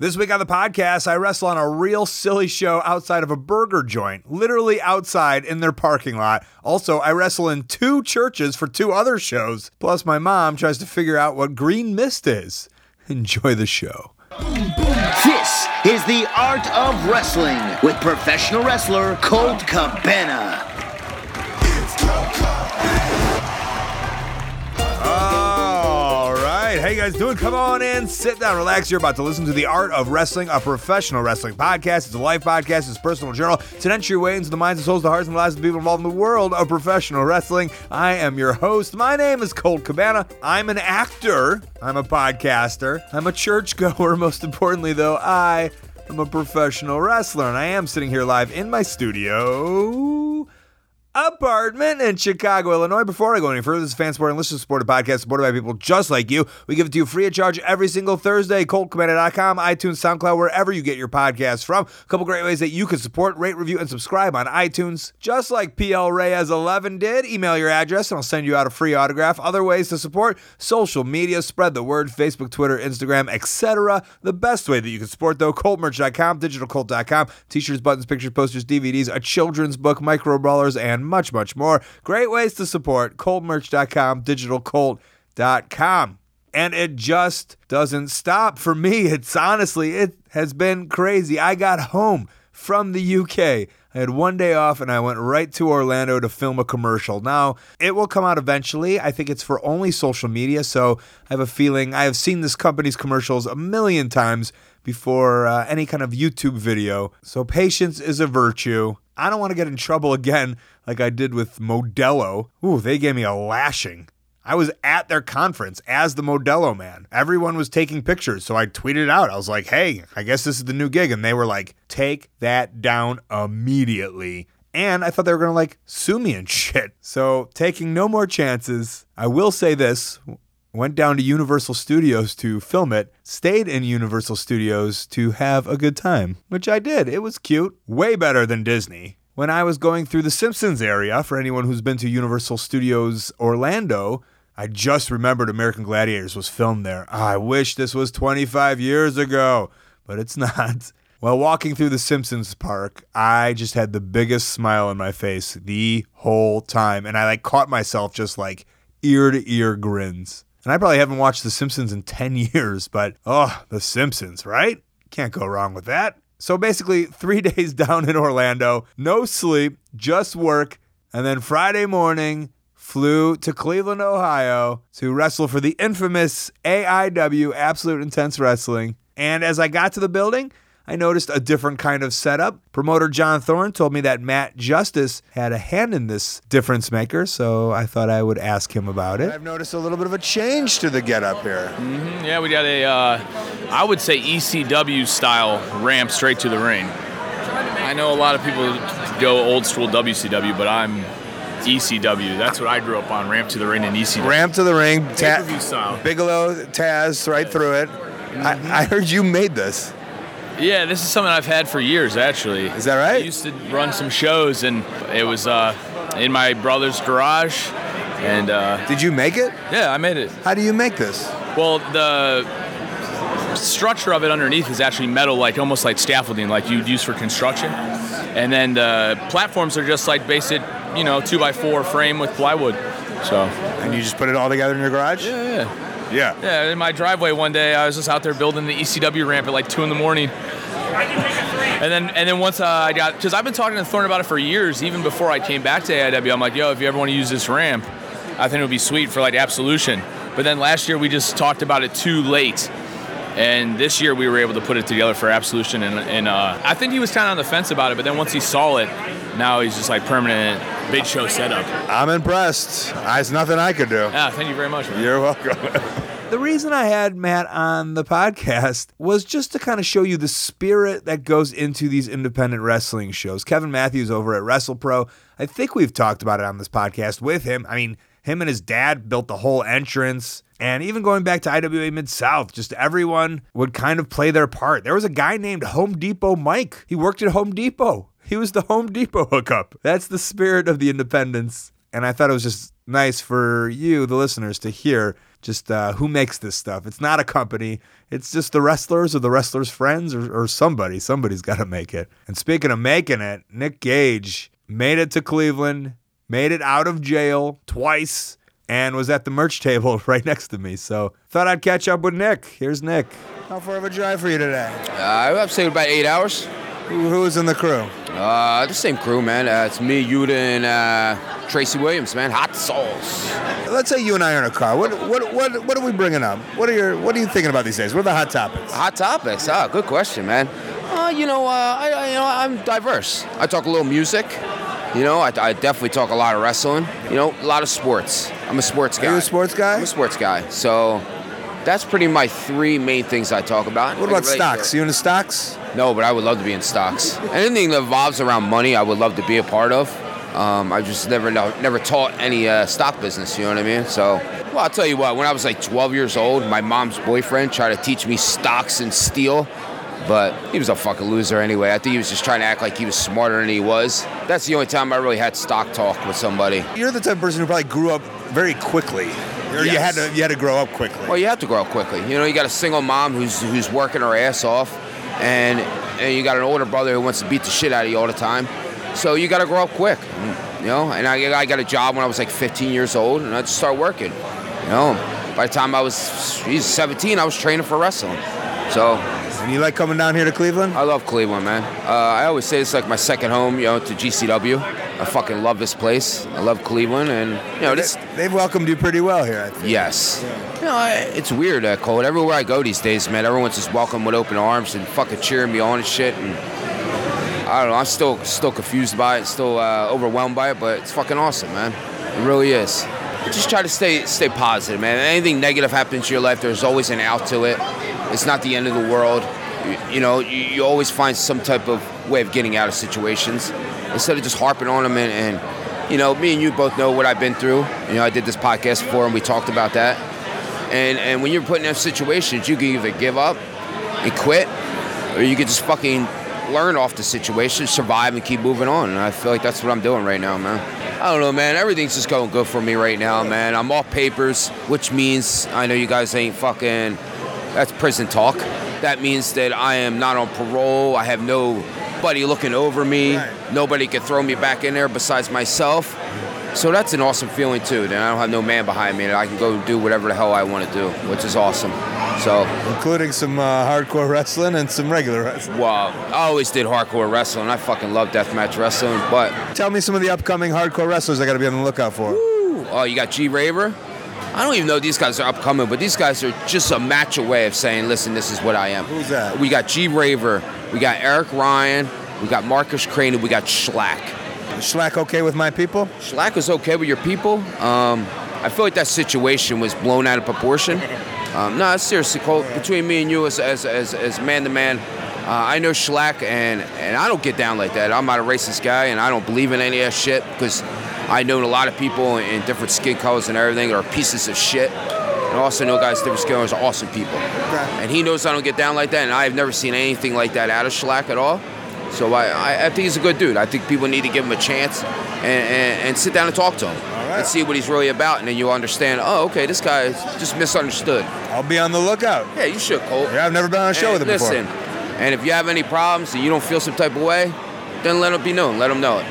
This week on the podcast, I wrestle on a real silly show outside of a burger joint, literally outside in their parking lot. Also, I wrestle in two churches for two other shows. Plus, my mom tries to figure out what green mist is. Enjoy the show. This is the art of wrestling with professional wrestler Colt Cabana. Guys doing? Come on in, sit down, relax. You're about to listen to The Art of Wrestling, a professional wrestling podcast. It's a life podcast. It's a personal journal. It's an entry way into the minds and souls, the hearts and lives of the people involved in the world of professional wrestling. I am your host. My name is Colt Cabana. I'm an actor. I'm a podcaster. I'm a churchgoer. Most importantly, though, I am a professional wrestler, and I am sitting here live in my studio apartment in Chicago, Illinois. Before I go any further, this is Fan Sport and Listener Supported Podcast supported by people just like you. We give it to you free of charge every single Thursday. ColtCabana.com, iTunes, SoundCloud, wherever you get your podcast from. A couple great ways that you can support, rate, review, and subscribe on iTunes, just like PL Reyes 11 did. Email your address and I'll send you out a free autograph. Other ways to support social media, spread the word, Facebook, Twitter, Instagram, etc. The best way that you can support, though, ColtMerch.com, DigitalColt.com, t-shirts, buttons, pictures, posters, DVDs, a children's book, micro brawlers, and much, much more. Great ways to support ColtMerch.com, DigitalColt.com. And it just doesn't stop for me. It's honestly, it has been crazy. I got home from the UK. I had one day off and I went right to Orlando to film a commercial. Now, it will come out eventually. I think it's for only social media. So I have a feeling I have seen this company's commercials a million times before uh, any kind of YouTube video. So patience is a virtue. I don't want to get in trouble again like I did with Modelo. Ooh, they gave me a lashing. I was at their conference as the Modelo man. Everyone was taking pictures, so I tweeted out. I was like, "Hey, I guess this is the new gig," and they were like, "Take that down immediately." And I thought they were gonna like sue me and shit. So taking no more chances. I will say this: went down to Universal Studios to film it, stayed in Universal Studios to have a good time, which I did. It was cute, way better than Disney when I was going through the Simpsons area, for anyone who's been to Universal Studios Orlando, I just remembered American Gladiators was filmed there. I wish this was 25 years ago, but it's not. While walking through the Simpsons park, I just had the biggest smile on my face the whole time. And I like caught myself just like ear to ear grins. And I probably haven't watched The Simpsons in 10 years, but oh, The Simpsons, right? Can't go wrong with that. So basically, three days down in Orlando, no sleep, just work. And then Friday morning, flew to Cleveland, Ohio to wrestle for the infamous AIW Absolute Intense Wrestling. And as I got to the building, I noticed a different kind of setup. Promoter John Thorne told me that Matt Justice had a hand in this difference maker, so I thought I would ask him about it. I've noticed a little bit of a change to the getup here. Mm-hmm. Yeah, we got a, uh, I would say ECW style ramp straight to the ring. I know a lot of people go old school WCW, but I'm ECW. That's what I grew up on. Ramp to the ring and ECW. Ramp to the ring, Ta- style. Bigelow, Taz, right through it. I, I heard you made this. Yeah, this is something I've had for years, actually. Is that right? I used to run some shows, and it was uh, in my brother's garage. And uh, Did you make it? yeah, I made it. How do you make this? Well, the structure of it underneath is actually metal, like almost like scaffolding, like you'd use for construction. And then the platforms are just like basic, you know, two by four frame with plywood. So And you just put it all together in your garage? yeah, yeah. Yeah. Yeah, in my driveway one day, I was just out there building the ECW ramp at like two in the morning. And then, and then once uh, I got, because I've been talking to Thorne about it for years, even before I came back to AIW. I'm like, yo, if you ever want to use this ramp, I think it would be sweet for like Absolution. But then last year we just talked about it too late, and this year we were able to put it together for Absolution. And, and uh, I think he was kind of on the fence about it, but then once he saw it, now he's just like permanent big show setup. I'm impressed. There's nothing I could do. Yeah, thank you very much, man. You're welcome. The reason I had Matt on the podcast was just to kind of show you the spirit that goes into these independent wrestling shows. Kevin Matthews over at WrestlePro, I think we've talked about it on this podcast with him. I mean, him and his dad built the whole entrance. And even going back to IWA Mid South, just everyone would kind of play their part. There was a guy named Home Depot Mike. He worked at Home Depot. He was the Home Depot hookup. That's the spirit of the independence. And I thought it was just nice for you, the listeners, to hear just uh, who makes this stuff. It's not a company. It's just the wrestlers or the wrestlers' friends or, or somebody. Somebody's got to make it. And speaking of making it, Nick Gage made it to Cleveland, made it out of jail twice, and was at the merch table right next to me. So thought I'd catch up with Nick. Here's Nick. How far of a drive for you today? Uh, I've stayed about eight hours. Who, was in the crew? Uh, the same crew, man. Uh, it's me, Yuta, and uh, Tracy Williams, man. Hot sauce. Let's say you and I are in a car. What what what what are we bringing up? What are your what are you thinking about these days? What are the hot topics? Hot topics. Ah, good question, man. Uh, you know, uh, I, I, you know, I'm diverse. I talk a little music. You know, I, I definitely talk a lot of wrestling. You know, a lot of sports. I'm a sports guy. Are you a sports guy? I'm a sports guy. So that's pretty my three main things I talk about. What about stocks? You into stocks? No, but I would love to be in stocks. Anything that revolves around money, I would love to be a part of. Um, I just never never taught any uh, stock business. You know what I mean? So, well, I'll tell you what. When I was like 12 years old, my mom's boyfriend tried to teach me stocks and steel, but he was a fucking loser anyway. I think he was just trying to act like he was smarter than he was. That's the only time I really had stock talk with somebody. You're the type of person who probably grew up very quickly, or you had to you had to grow up quickly. Well, you have to grow up quickly. You know, you got a single mom who's who's working her ass off, and and you got an older brother who wants to beat the shit out of you all the time. So you got to grow up quick. You know, and I, I got a job when I was like 15 years old, and I just started working. You know, by the time I was geez, 17, I was training for wrestling. So And you like coming down here to Cleveland? I love Cleveland, man. Uh, I always say it's like my second home, you know, to GCW. I fucking love this place. I love Cleveland, and you know, this They, have welcomed you pretty well here. I think. Yes. You know, I, it's weird, uh, Cole. Everywhere I go these days, man, everyone's just welcome with open arms and fucking cheering me on and shit. And I don't know. I'm still still confused by it, still uh, overwhelmed by it, but it's fucking awesome, man. It really is. Just try to stay stay positive, man. Anything negative happens in your life, there's always an out to it. It's not the end of the world. You, know, you, you always find some type of way of getting out of situations instead of just harping on them and, and you know, me and you both know what I've been through. You know, I did this podcast before and we talked about that. And and when you're put in those situations, you can either give up and quit, or you can just fucking learn off the situation, survive, and keep moving on. And I feel like that's what I'm doing right now, man. I don't know, man. Everything's just going good for me right now, man. I'm off papers, which means I know you guys ain't fucking. That's prison talk. That means that I am not on parole. I have nobody looking over me. Right. Nobody can throw me back in there besides myself. So that's an awesome feeling too. That I don't have no man behind me, and I can go do whatever the hell I want to do, which is awesome. So, including some uh, hardcore wrestling and some regular wrestling. well, I always did hardcore wrestling. I fucking love deathmatch wrestling. But Tell me some of the upcoming hardcore wrestlers I got to be on the lookout for. oh, you got G Raver. I don't even know these guys are upcoming, but these guys are just a match away of saying, "Listen, this is what I am." Who's that? We got G Raver. We got Eric Ryan. We got Marcus Crane, and we got Shlak. Shlak okay with my people? Shlak was okay with your people. Um, I feel like that situation was blown out of proportion. Um, no, seriously, Cole, between me and you as, as, as, as man to man, uh, I know Shlak, and, and I don't get down like that. I'm not a racist guy, and I don't believe in any of that shit because I know a lot of people in different skin colors and everything that are pieces of shit. And I also know guys different skin colors are awesome people. And he knows I don't get down like that, and I've never seen anything like that out of Shlak at all. So I, I, I think he's a good dude. I think people need to give him a chance and, and, and sit down and talk to him right. and see what he's really about, and then you'll understand. Oh, okay, this guy is just misunderstood. I'll be on the lookout. Yeah, you should, Colt. Yeah, I've never been on a show And with him listen, before. and if you have any problems and you don't feel some type of way, then let it be known. Let them know it.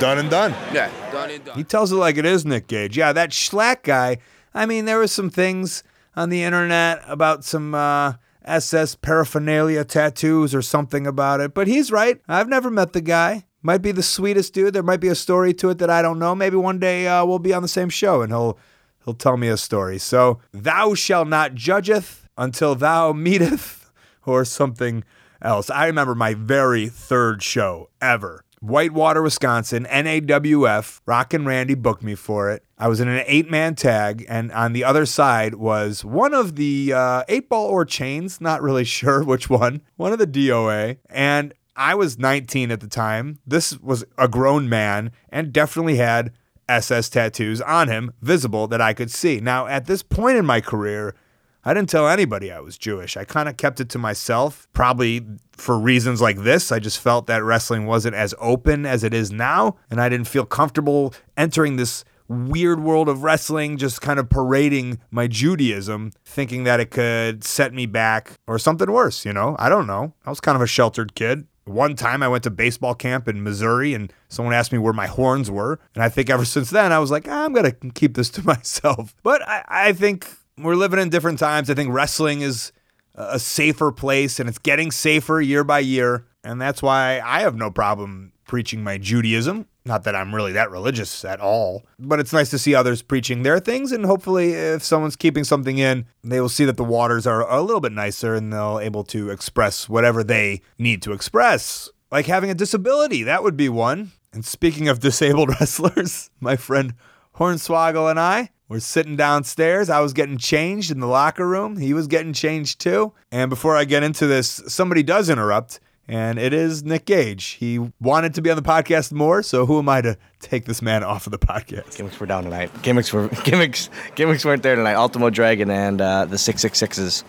Done and done. Yeah, done and done. He tells it like it is, Nick Gage. Yeah, that Shlak guy. I mean, there were some things on the internet about some uh, SS paraphernalia tattoos or something about it, but he's right. I've never met the guy. Might be the sweetest dude. There might be a story to it that I don't know. Maybe one day uh, we'll be on the same show and he'll he'll tell me a story. So, thou shall not judgeth until thou meeteth, or something else. I remember my very third show ever. Whitewater, Wisconsin, NAWF. Rock and Randy booked me for it. I was in an eight man tag, and on the other side was one of the uh, eight ball or chains, not really sure which one, one of the DOA. And I was 19 at the time. This was a grown man and definitely had SS tattoos on him, visible that I could see. Now, at this point in my career, I didn't tell anybody I was Jewish. I kind of kept it to myself, probably for reasons like this. I just felt that wrestling wasn't as open as it is now, and I didn't feel comfortable entering this weird world of wrestling, just kind of parading my Judaism, thinking that it could set me back or something worse, you know? I don't know. I was kind of a sheltered kid. One time I went to baseball camp in Missouri and someone asked me where my horns were. And I think ever since then I was like, "Ah, I'm going to keep this to myself. But I, I think we're living in different times. I think wrestling is a safer place and it's getting safer year by year. And that's why I have no problem preaching my Judaism. Not that I'm really that religious at all, but it's nice to see others preaching their things. And hopefully, if someone's keeping something in, they will see that the waters are a little bit nicer and they'll able to express whatever they need to express. Like having a disability, that would be one. And speaking of disabled wrestlers, my friend Hornswoggle and I were sitting downstairs. I was getting changed in the locker room. He was getting changed too. And before I get into this, somebody does interrupt and it is Nick Gage. He wanted to be on the podcast more, so who am I to take this man off of the podcast? Gimmicks were down tonight. Gimmicks were gimmicks. Gimmicks weren't there tonight. Ultimo Dragon and uh, the six six sixes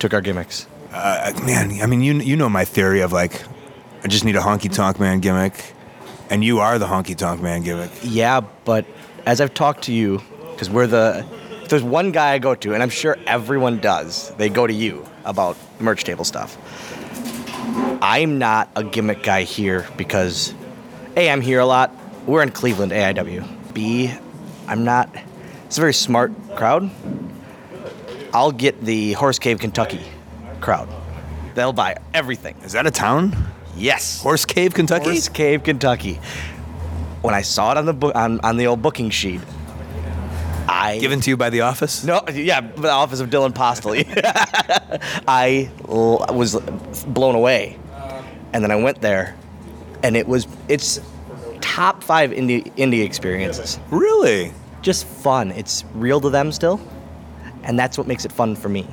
took our gimmicks. Uh, man, I mean, you you know my theory of like, I just need a honky tonk man gimmick, and you are the honky tonk man gimmick. Yeah, but as I've talked to you, because we're the if there's one guy I go to, and I'm sure everyone does. They go to you about merch table stuff. I'm not a gimmick guy here because A, I'm here a lot. We're in Cleveland, AIW. B, I'm not. It's a very smart crowd. I'll get the Horse Cave, Kentucky crowd. They'll buy everything. Is that a town? Yes. Horse Cave, Kentucky. Horse Cave, Kentucky. When I saw it on the book on, on the old booking sheet, I Given to you by the office? no, yeah, the office of Dylan Postl. I l- was blown away, and then I went there, and it was it's top five indie indie experiences. Really? Just fun. It's real to them still, and that's what makes it fun for me.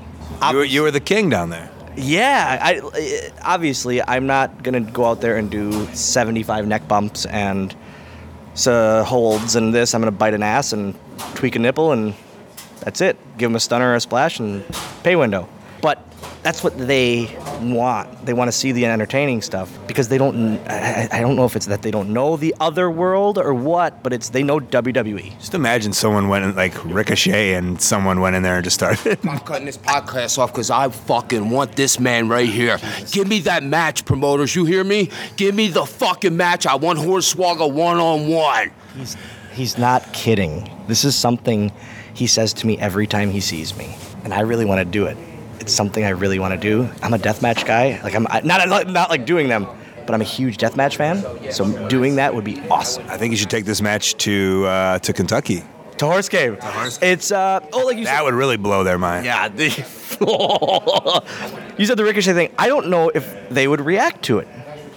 You were, you were the king down there. Yeah, I obviously I'm not gonna go out there and do 75 neck bumps and so holds and this. I'm gonna bite an ass and tweak a nipple and that's it. Give them a stunner or a splash and pay window. But that's what they want. They want to see the entertaining stuff because they don't. I, I don't know if it's that they don't know the other world or what, but it's they know. WWE. Just imagine someone went in, like Ricochet and someone went in there and just started. I'm cutting this podcast off because I fucking want this man right here. Give me that match, promoters. You hear me? Give me the fucking match. I want Hornswoggle one on one. He's he's not kidding. This is something he says to me every time he sees me, and I really want to do it. It's something I really want to do. I'm a deathmatch guy. Like I'm I- not not like doing them, but I'm a huge deathmatch fan. So doing that would be awesome. I think you should take this match to uh, to Kentucky. To Horse Cave. Horse It's uh oh like you That said. would really blow their mind. Yeah. The, you said the ricochet thing. I don't know if they would react to it,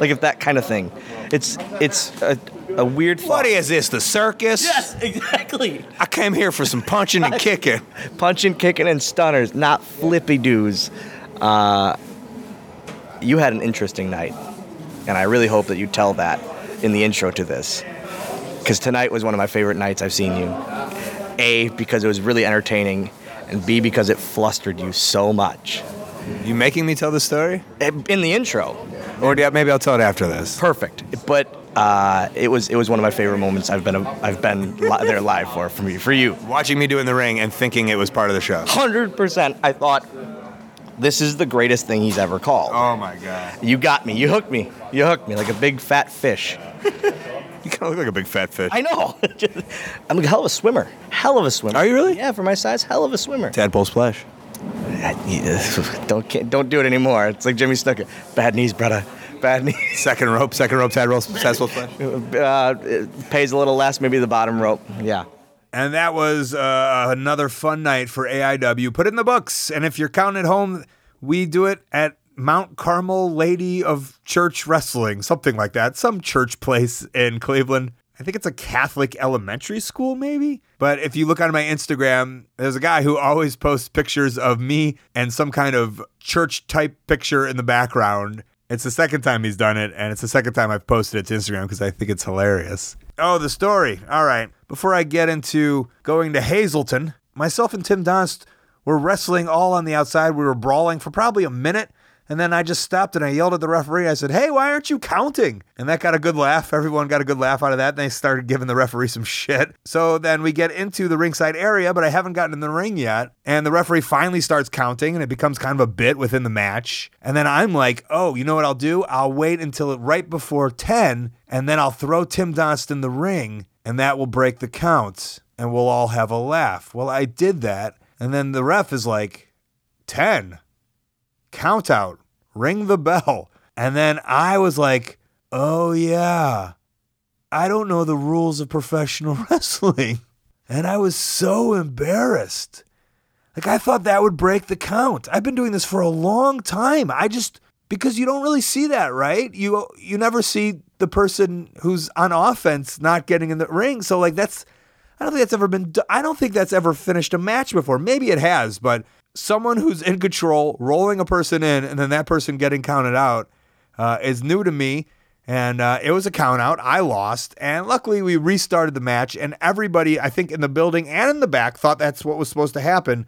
like if that kind of thing. It's it's a, a weird. What thought. is this? The circus? Yes, exactly. I came here for some punching and kicking. punching, kicking, and stunners, not flippy doos. Uh, you had an interesting night, and I really hope that you tell that in the intro to this, because tonight was one of my favorite nights I've seen you. A because it was really entertaining, and B because it flustered you so much. You making me tell the story? In the intro, Or yeah, maybe I'll tell it after this. perfect, but. Uh, it was it was one of my favorite moments I've been I've been li- there live for for me for you. Watching me do in the ring and thinking it was part of the show. Hundred percent. I thought this is the greatest thing he's ever called. Oh my god. You got me. You hooked me. You hooked me like a big fat fish. You kind of look like a big fat fish. I know. I'm a hell of a swimmer. Hell of a swimmer. Are you really? Yeah, for my size, hell of a swimmer. Tadpole splash. Don't don't do it anymore. It's like Jimmy Snuka. Bad knees, brother. Bad knees. Second rope, second rope, tadpole, tadpole splash. Uh, it pays a little less, maybe the bottom rope. Yeah. And that was uh, another fun night for AIW. Put it in the books. And if you're counting at home, we do it at Mount Carmel Lady of Church Wrestling, something like that. Some church place in Cleveland. I think it's a Catholic elementary school, maybe. But if you look on my Instagram, there's a guy who always posts pictures of me and some kind of church type picture in the background. It's the second time he's done it, and it's the second time I've posted it to Instagram because I think it's hilarious. Oh, the story. All right. Before I get into going to Hazleton, myself and Tim Donst were wrestling all on the outside. We were brawling for probably a minute, And then I just stopped and I yelled at the referee. I said, Hey, why aren't you counting? And that got a good laugh. Everyone got a good laugh out of that. And they started giving the referee some shit. So then we get into the ringside area, but I haven't gotten in the ring yet. And the referee finally starts counting and it becomes kind of a bit within the match. And then I'm like, Oh, you know what I'll do? I'll wait until right before 10 and then I'll throw Tim Donst in the ring and that will break the count and we'll all have a laugh. Well, I did that. And then the ref is like, 10 count out, ring the bell. And then I was like, oh, yeah, I don't know the rules of professional wrestling. And I was so embarrassed. Like, I thought that would break the count. I've been doing this for a long time. I just, because you don't really see that, right? You, you never see the person who's on offense not getting in the ring. So, like, that's, I don't think that's ever been, I don't think that's ever finished a match before. Maybe it has, but someone who's in control, rolling a person in, and then that person getting counted out uh, is new to me. And uh, it was a count out. I lost. And luckily, we restarted the match. And everybody, I think, in the building and in the back thought that's what was supposed to happen.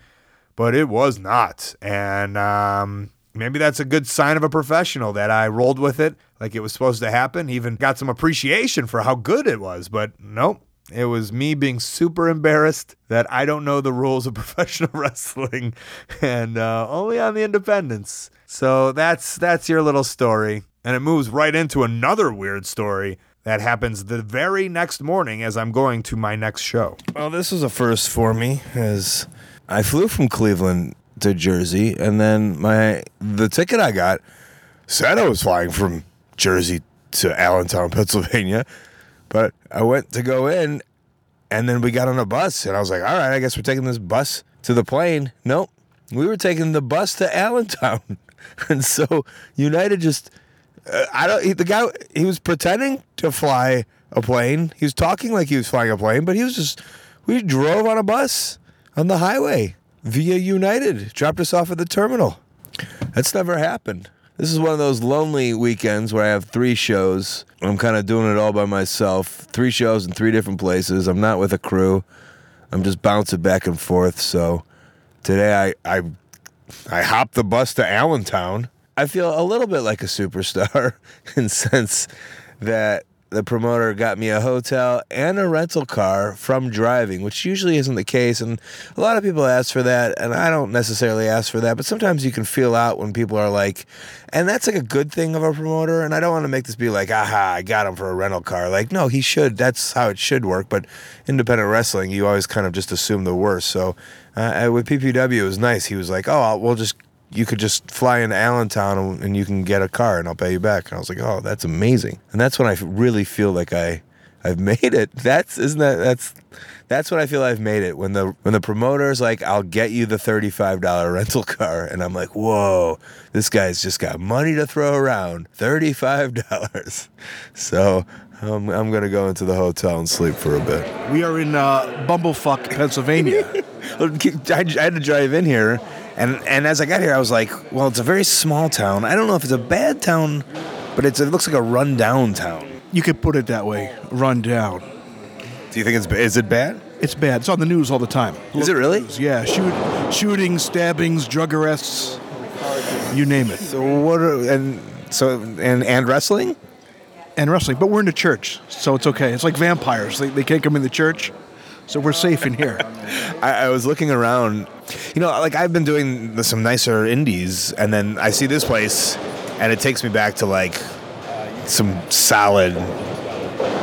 But it was not. And um, maybe that's a good sign of a professional that I rolled with it like it was supposed to happen. Even got some appreciation for how good it was. But nope. It was me being super embarrassed that I don't know the rules of professional wrestling and uh, only on the independents. So that's that's your little story, and it moves right into another weird story that happens the very next morning as I'm going to my next show. Well, this was a first for me as I flew from Cleveland to Jersey, and then my the ticket I got said I was flying from Jersey to Allentown, Pennsylvania. But I went to go in, and then we got on a bus, and I was like, all right, I guess we're taking this bus to the plane. Nope. We were taking the bus to Allentown. and so United just, uh, I don't, he, the guy, he was pretending to fly a plane. He was talking like he was flying a plane, but he was just, we drove on a bus on the highway via United, dropped us off at the terminal. That's never happened. This is one of those lonely weekends where I have three shows. I'm kind of doing it all by myself. Three shows in three different places. I'm not with a crew. I'm just bouncing back and forth. So today I I I hopped the bus to Allentown. I feel a little bit like a superstar in sense that the promoter got me a hotel and a rental car from driving, which usually isn't the case. And a lot of people ask for that, and I don't necessarily ask for that. But sometimes you can feel out when people are like, and that's like a good thing of a promoter. And I don't want to make this be like, aha, I got him for a rental car. Like, no, he should. That's how it should work. But independent wrestling, you always kind of just assume the worst. So uh, with PPW, it was nice. He was like, oh, I'll, we'll just you could just fly into Allentown and, you can get a car and I'll pay you back. And I was like, oh, that's amazing. And that's when I really feel like I, I've made it. That's isn't that that's that's when I feel I've made it. When the when the promoter's like, I'll get you the thirty five dollar rental car, and I'm like, whoa, this guy's just got money to throw around, thirty five dollars. So um, I'm gonna go into the hotel and sleep for a bit. We are in uh, Bumblefuck, Pennsylvania. I had to drive in here and and as I got here, I was like, well, it's a very small town. I don't know if it's a bad town, but it's it looks like a rundown town. you could put it that way, run down. Do you think it's is it bad? It's bad. It's on the news all the time. Is it really? Yeah, shoot, shootings, stabbings, drug arrests, you name it. So what? Are, and so and and wrestling. And wrestling, but we're in the church, so it's okay. It's like vampires; they, they can't come in the church, so we're safe in here. I, I was looking around. You know, like I've been doing the, some nicer indies, and then I see this place, and it takes me back to like some solid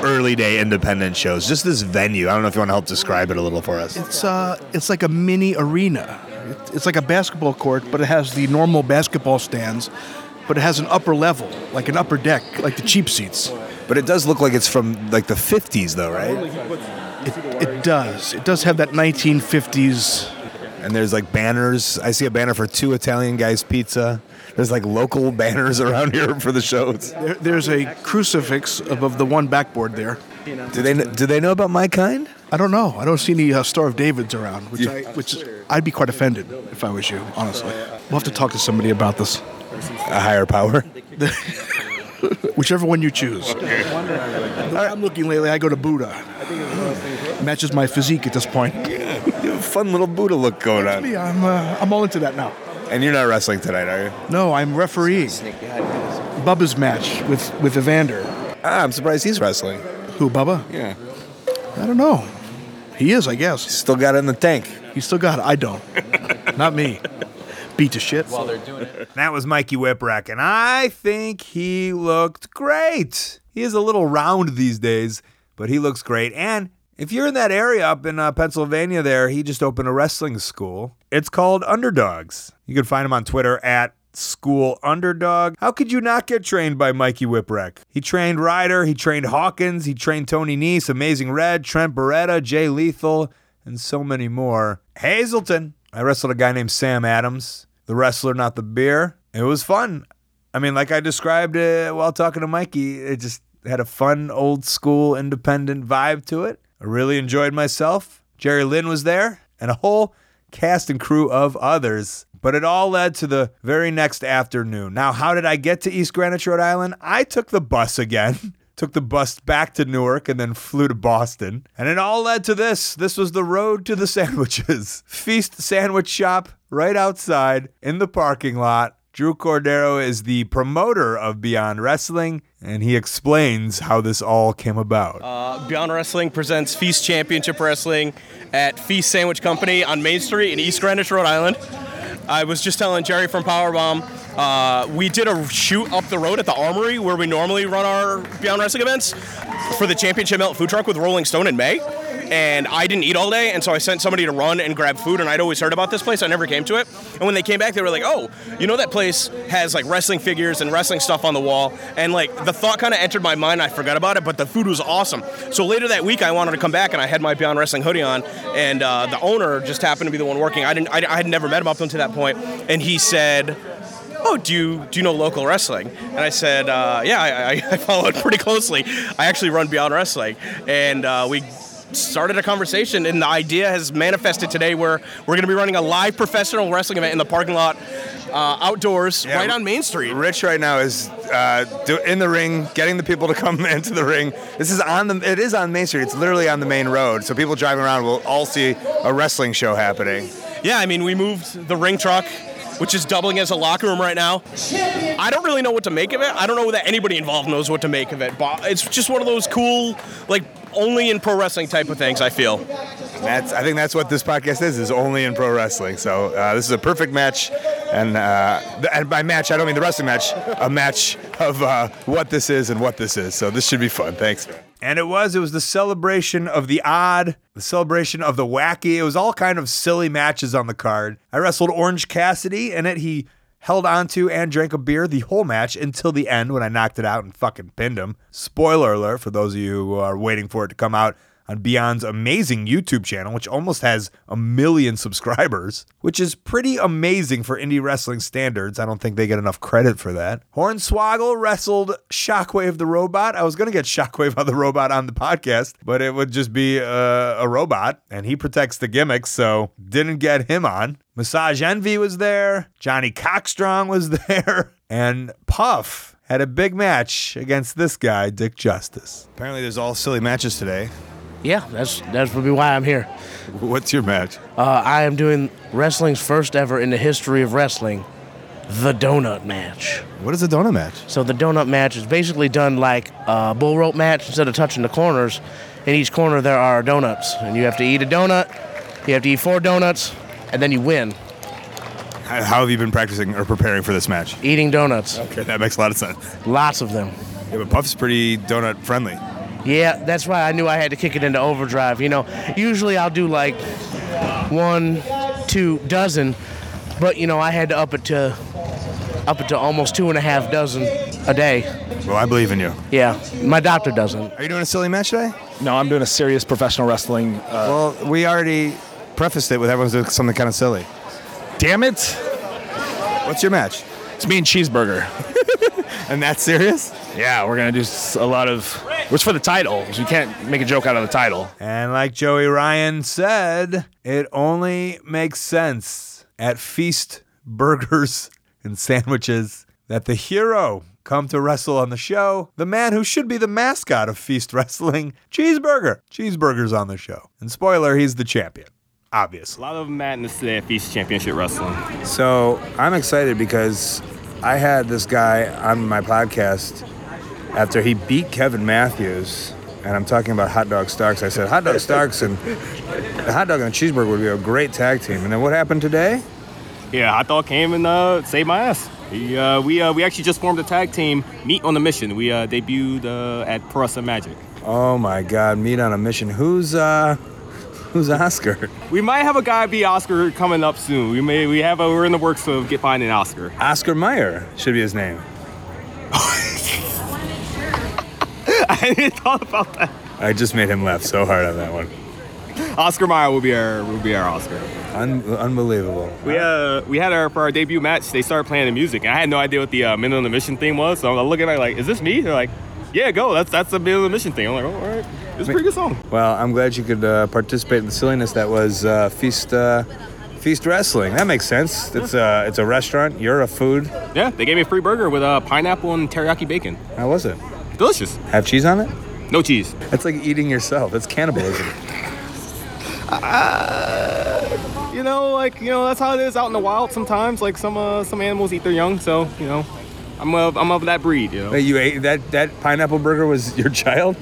early day independent shows. Just this venue. I don't know if you want to help describe it a little for us. It's uh, it's like a mini arena. It's like a basketball court, but it has the normal basketball stands, but it has an upper level, like an upper deck, like the cheap seats. But it does look like it's from like the 50s, though, right? It, it does. It does have that 1950s. And there's like banners. I see a banner for two Italian guys pizza. There's like local banners around here for the shows. There, there's a crucifix above the one backboard there. Do they do they know about my kind? I don't know. I don't see any uh, Star of Davids around, which I, which I'd be quite offended if I was you, honestly. We'll have to talk to somebody about this. A higher power. Whichever one you choose. The I'm looking lately, I go to Buddha. Matches my physique at this point. You have a fun little Buddha look going on. Me, I'm, uh, I'm all into that now. And you're not wrestling tonight, are you? No, I'm refereeing Bubba's match with with Evander. Ah, I'm surprised he's wrestling. Who, Bubba? Yeah. I don't know. He is, I guess. Still got it in the tank. He still got it. I don't. Not me. Beat to shit. While they're doing it. That was Mikey Whipwreck, and I think he looked great. He is a little round these days, but he looks great. And if you're in that area up in uh, Pennsylvania, there, he just opened a wrestling school. It's called Underdogs. You can find him on Twitter at School Underdog. How could you not get trained by Mikey Whipwreck? He trained Ryder, he trained Hawkins, he trained Tony Nese, Amazing Red, Trent Beretta, Jay Lethal, and so many more. Hazleton. I wrestled a guy named Sam Adams, the wrestler, not the beer. It was fun. I mean, like I described it while talking to Mikey, it just had a fun, old school, independent vibe to it. I really enjoyed myself. Jerry Lynn was there, and a whole cast and crew of others. But it all led to the very next afternoon. Now, how did I get to East Greenwich, Rhode Island? I took the bus again. Took the bus back to Newark and then flew to Boston. And it all led to this. This was the road to the sandwiches. Feast Sandwich Shop right outside in the parking lot. Drew Cordeiro is the promoter of Beyond Wrestling, and he explains how this all came about. Uh, Beyond Wrestling presents Feast Championship Wrestling at Feast Sandwich Company on Main Street in East Greenwich, Rhode Island. I was just telling Jerry from Powerbomb, uh, we did a shoot up the road at the Armory where we normally run our Beyond Wrestling events for the Championship Melt Food Truck with Rolling Stone in May. And I didn't eat all day, and so I sent somebody to run and grab food. And I'd always heard about this place. I never came to it. And when they came back, they were like, "Oh, you know that place has like wrestling figures and wrestling stuff on the wall." And like the thought kind of entered my mind. I forgot about it, but the food was awesome. So later that week, I wanted to come back, and I had my Beyond Wrestling hoodie on. And uh, the owner just happened to be the one working. I didn't. I, I had never met him up until that point, and he said oh, do you do you know local wrestling? And I said, uh, yeah, I, I, I follow it pretty closely. I actually run Beyond Wrestling, and uh, we started a conversation, and the idea has manifested today where we're going to be running a live professional wrestling event in the parking lot, uh, outdoors, Yeah. right on Main Street. Rich right now is uh, do, in the ring, getting the people to come into the ring. This is on the. It is on Main Street. It's literally on the main road, so people driving around will all see a wrestling show happening. Yeah, I mean, we moved the ring truck, which is doubling as a locker room right now. I don't really know what to make of it. I don't know that anybody involved knows what to make of it, but it's just one of those cool, like, only in pro wrestling type of things, I feel. That's. I think that's what this podcast is. Is only in pro wrestling. So uh, this is a perfect match, and uh, and by match I don't mean the wrestling match. A match of uh, what this is and what this is. So this should be fun. Thanks. And it was, it was the celebration of the odd, the celebration of the wacky. It was all kind of silly matches on the card. I wrestled Orange Cassidy, and it he held onto and drank a beer the whole match until the end when I knocked it out and fucking pinned him. Spoiler alert for those of you who are waiting for it to come out on Beyond's amazing YouTube channel, which almost has a million subscribers, which is pretty amazing for indie wrestling standards. I don't think they get enough credit for that. Hornswoggle wrestled Shockwave the robot. I was going to get Shockwave on the robot on the podcast, but it would just be uh, a robot, and he protects the gimmicks, so didn't get him on. Massage Envy was there. Johnny Cockstrong was there. And Puff had a big match against this guy, Dick Justice. Apparently, there's all silly matches today. Yeah, that's that's probably why I'm here. What's your match? Uh, I am doing wrestling's first ever in the history of wrestling, the donut match. What is a donut match? So the donut match is basically done like a bull rope match. Instead of touching the corners, in each corner there are donuts, and you have to eat a donut. You have to eat four donuts, and then you win How how have you been practicing or preparing for this match? eating donuts. Okay, that makes a lot of sense. Lots of them. Yeah, but Puff's pretty donut friendly. Yeah, that's why I knew I had to kick it into overdrive. You know, usually I'll do like one, two dozen, but you know I had to up it to up it to almost two and a half dozen a day. Well, I believe in you. Yeah, my doctor doesn't. Are you doing a silly match today? No, I'm doing a serious professional wrestling. Uh, Well, we already prefaced it with everyone's doing something kind of silly. damn it! What's your match? It's me and Cheeseburger. And that's serious? Yeah, we're gonna do a lot of. Which for the title? You can't make a joke out of the title. And like Joey Ryan said, it only makes sense at feast burgers and sandwiches that the hero come to wrestle on the show, the man who should be the mascot of Feast Wrestling, Cheeseburger. Cheeseburger's on the show. And spoiler, he's the champion. obviously. A lot of madness today at Feast Championship Wrestling. So I'm excited because I had this guy on my podcast after he beat Kevin Matthews, and I'm talking about Hot Dog Starks. I said Hot Dog Starks and the Hot Dog and Cheeseburger would be a great tag team. And then what happened today? Yeah, Hot Dog came and uh, saved my ass. He, uh, we uh, we actually just formed a tag team, Meet on the Mission. We uh, debuted uh, at Wrestling Magic. Oh my God! Meet on a mission. Who's uh, who's Oscar? We might have a guy be Oscar coming up soon. We may we have a, we're in the works of get finding Oscar. Oscar Mayer should be his name. I didn't thought about that. I just made him laugh so hard on that one. Oscar Mayer will be our will be our Oscar. Un- unbelievable. We uh we had our for our debut match. They started playing the music, and I had no idea what the uh, Minute on the Mission theme was. So I'm looking at it like, is this me? They're like, yeah, go. That's that's the Minute on the Mission thing. I'm like, oh, all right, it's a pretty good song. Well, I'm glad you could uh, participate in the silliness that was uh, feast uh, feast wrestling. That makes sense. It's a it's a restaurant. You're a food. Yeah, they gave me a free burger with uh, pineapple and teriyaki bacon. How was it? Delicious. Have cheese on it? No cheese. That's like eating yourself. That's cannibalism. Uh, you know, like you know, that's how it is out in the wild. Sometimes, like some uh, some animals eat their young. So you know, I'm of I'm of that breed. You know, Wait, you ate that that pineapple burger was your child?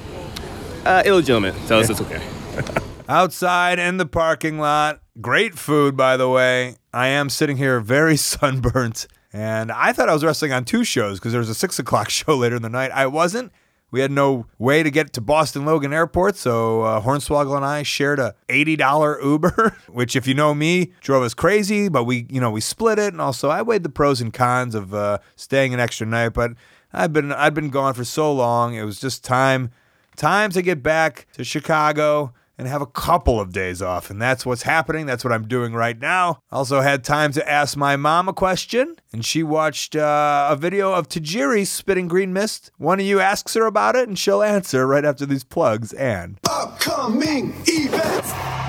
uh, illegitimate. So it's, it's okay. Outside in the parking lot. Great food, by the way. I am sitting here very sunburnt. And I thought I was wrestling on two shows because there was a six o'clock show later in the night. I wasn't. We had no way to get to Boston Logan Airport, so uh, Hornswoggle and I shared a $80 Uber, which, if you know me, drove us crazy. But we, you know, we split it, and also I weighed the pros and cons of uh, staying an extra night. But I've been I've been gone for so long. It was just time time to get back to Chicago and have a couple of days off. And that's what's happening. That's what I'm doing right now. Also had time to ask my mom a question, and she watched uh, a video of Tajiri spitting green mist. One of you asks her about it, and she'll answer right after these plugs and. Upcoming events.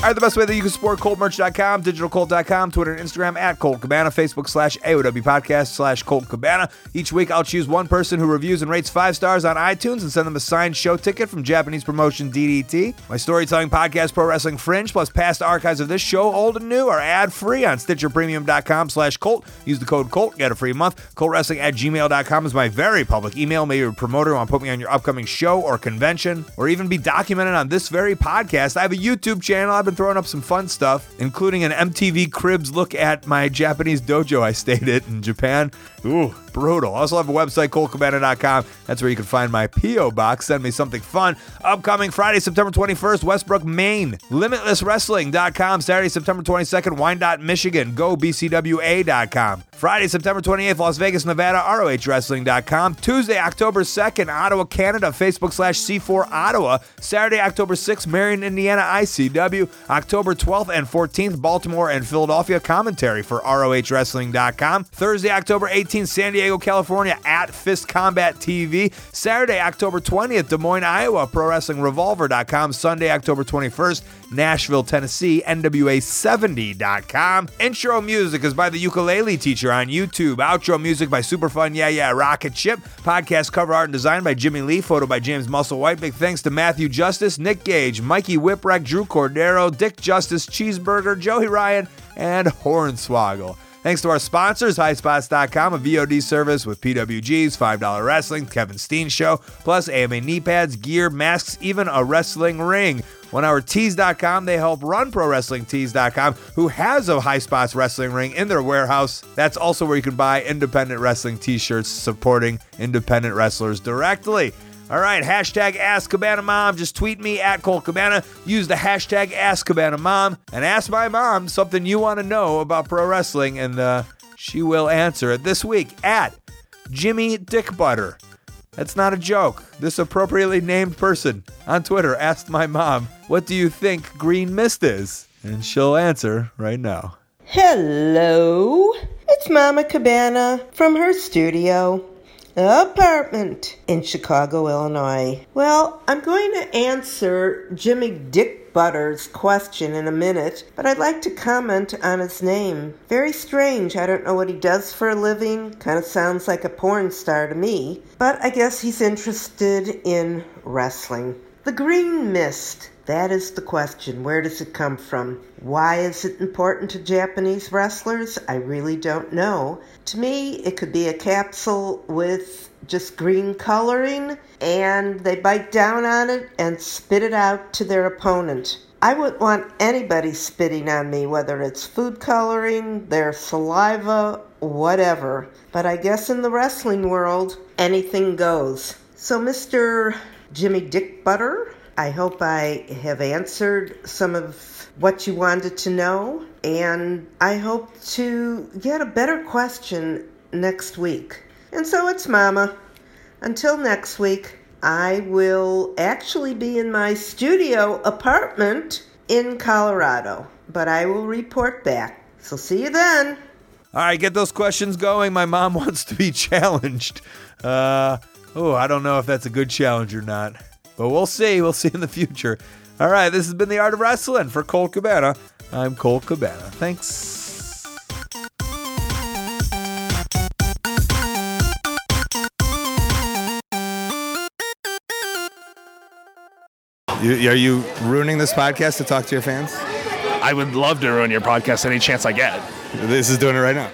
All right, the best way that you can support ColtMerch.com, DigitalColt.com, Twitter and Instagram at Colt Cabana, Facebook slash AOW Podcast slash Colt Cabana. Each week, I'll choose one person who reviews and rates five stars on iTunes and send them a signed show ticket from Japanese promotion DDT. My storytelling podcast, Pro Wrestling Fringe, plus past archives of this show, old and new, are ad-free on StitcherPremium.com slash Colt. Use the code Colt, get a free month. ColtWrestling at gmail.com is my very public email. Maybe a promoter want to put me on your upcoming show or convention, or even be documented on this very podcast. I have a YouTube channel. I've been throwing up some fun stuff, including an MTV Cribs look at my Japanese dojo I stayed at in Japan. Ooh, brutal. I also have a website, coltcabana.com. That's where you can find my P.O. box. Send me something fun. Upcoming Friday, September 21st, Westbrook, Maine. LimitlessWrestling.com. Saturday, September 22nd, Wyandotte, Michigan. Go BCWA.com. Friday, September 28th, Las Vegas, Nevada, ROHWrestling.com. Tuesday, October 2nd, Ottawa, Canada, Facebook slash C4 Ottawa. Saturday, October 6th, Marion, Indiana, ICW. October 12th and 14th, Baltimore and Philadelphia, commentary for ROHWrestling.com. Thursday, October 18th, San Diego, California, at Fist Combat TV. Saturday, October 20th, Des Moines, Iowa, Pro Wrestling ProWrestlingRevolver.com. Sunday, October 21st, Nashville, Tennessee, NWA70.com. Intro music is by the Ukulele Teacher on YouTube. Outro music by Superfun Yeah Yeah Rocket Ship. Podcast cover art and design by Jimmy Lee. Photo by James Musselwhite. Big thanks to Matthew Justice, Nick Gage, Mikey Whipwreck, Drew Cordeiro, Dick Justice, Cheeseburger, Joey Ryan, and Hornswoggle. Thanks to our sponsors, highspots.com, a VOD service with PWGs, $5 wrestling, Kevin Steen Show, plus AMA knee pads, gear, masks, even a wrestling ring. OneHourTees.com, they help run ProWrestlingTees.com, who has a High Spots wrestling ring in their warehouse. That's also where you can buy independent wrestling t shirts supporting independent wrestlers directly. All right, hashtag Ask Cabana Mom. Just tweet me at Colt Cabana. Use the hashtag Ask Cabana Mom and ask my mom something you want to know about pro wrestling, and uh, she will answer it this week at Jimmy Dick Butter. That's not a joke. This appropriately named person on Twitter asked my mom, What do you think green mist is? And she'll answer right now. Hello, it's Mama Cabana from her studio apartment in Chicago, Illinois. Well, I'm going to answer Jimmy Dick Butter's question in a minute, but I'd like to comment on his name. Very strange. I don't know what he does for a living. Kind of sounds like a porn star to me, but I guess he's interested in wrestling. The green mist That is the question. Where does it come from? Why is it important to Japanese wrestlers? I really don't know. To me, it could be a capsule with just green coloring, and they bite down on it and spit it out to their opponent. I wouldn't want anybody spitting on me, whether it's food coloring, their saliva, whatever. But I guess in the wrestling world, anything goes. So, Mr. Jimmy Dick Butter, I hope I have answered some of what you wanted to know, and I hope to get a better question next week. And so it's Mama. Until next week, I will actually be in my studio apartment in Colorado, but I will report back. So see you then. All right, get those questions going. My mom wants to be challenged. Uh, oh, I don't know if that's a good challenge or not, but we'll see. We'll see in the future. All right, this has been the Art of Wrestling for Colt Cabana. I'm Colt Cabana. Thanks. You, are you ruining this podcast to talk to your fans? I would love to ruin your podcast any chance I get. This is doing it right now.